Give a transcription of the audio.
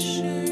是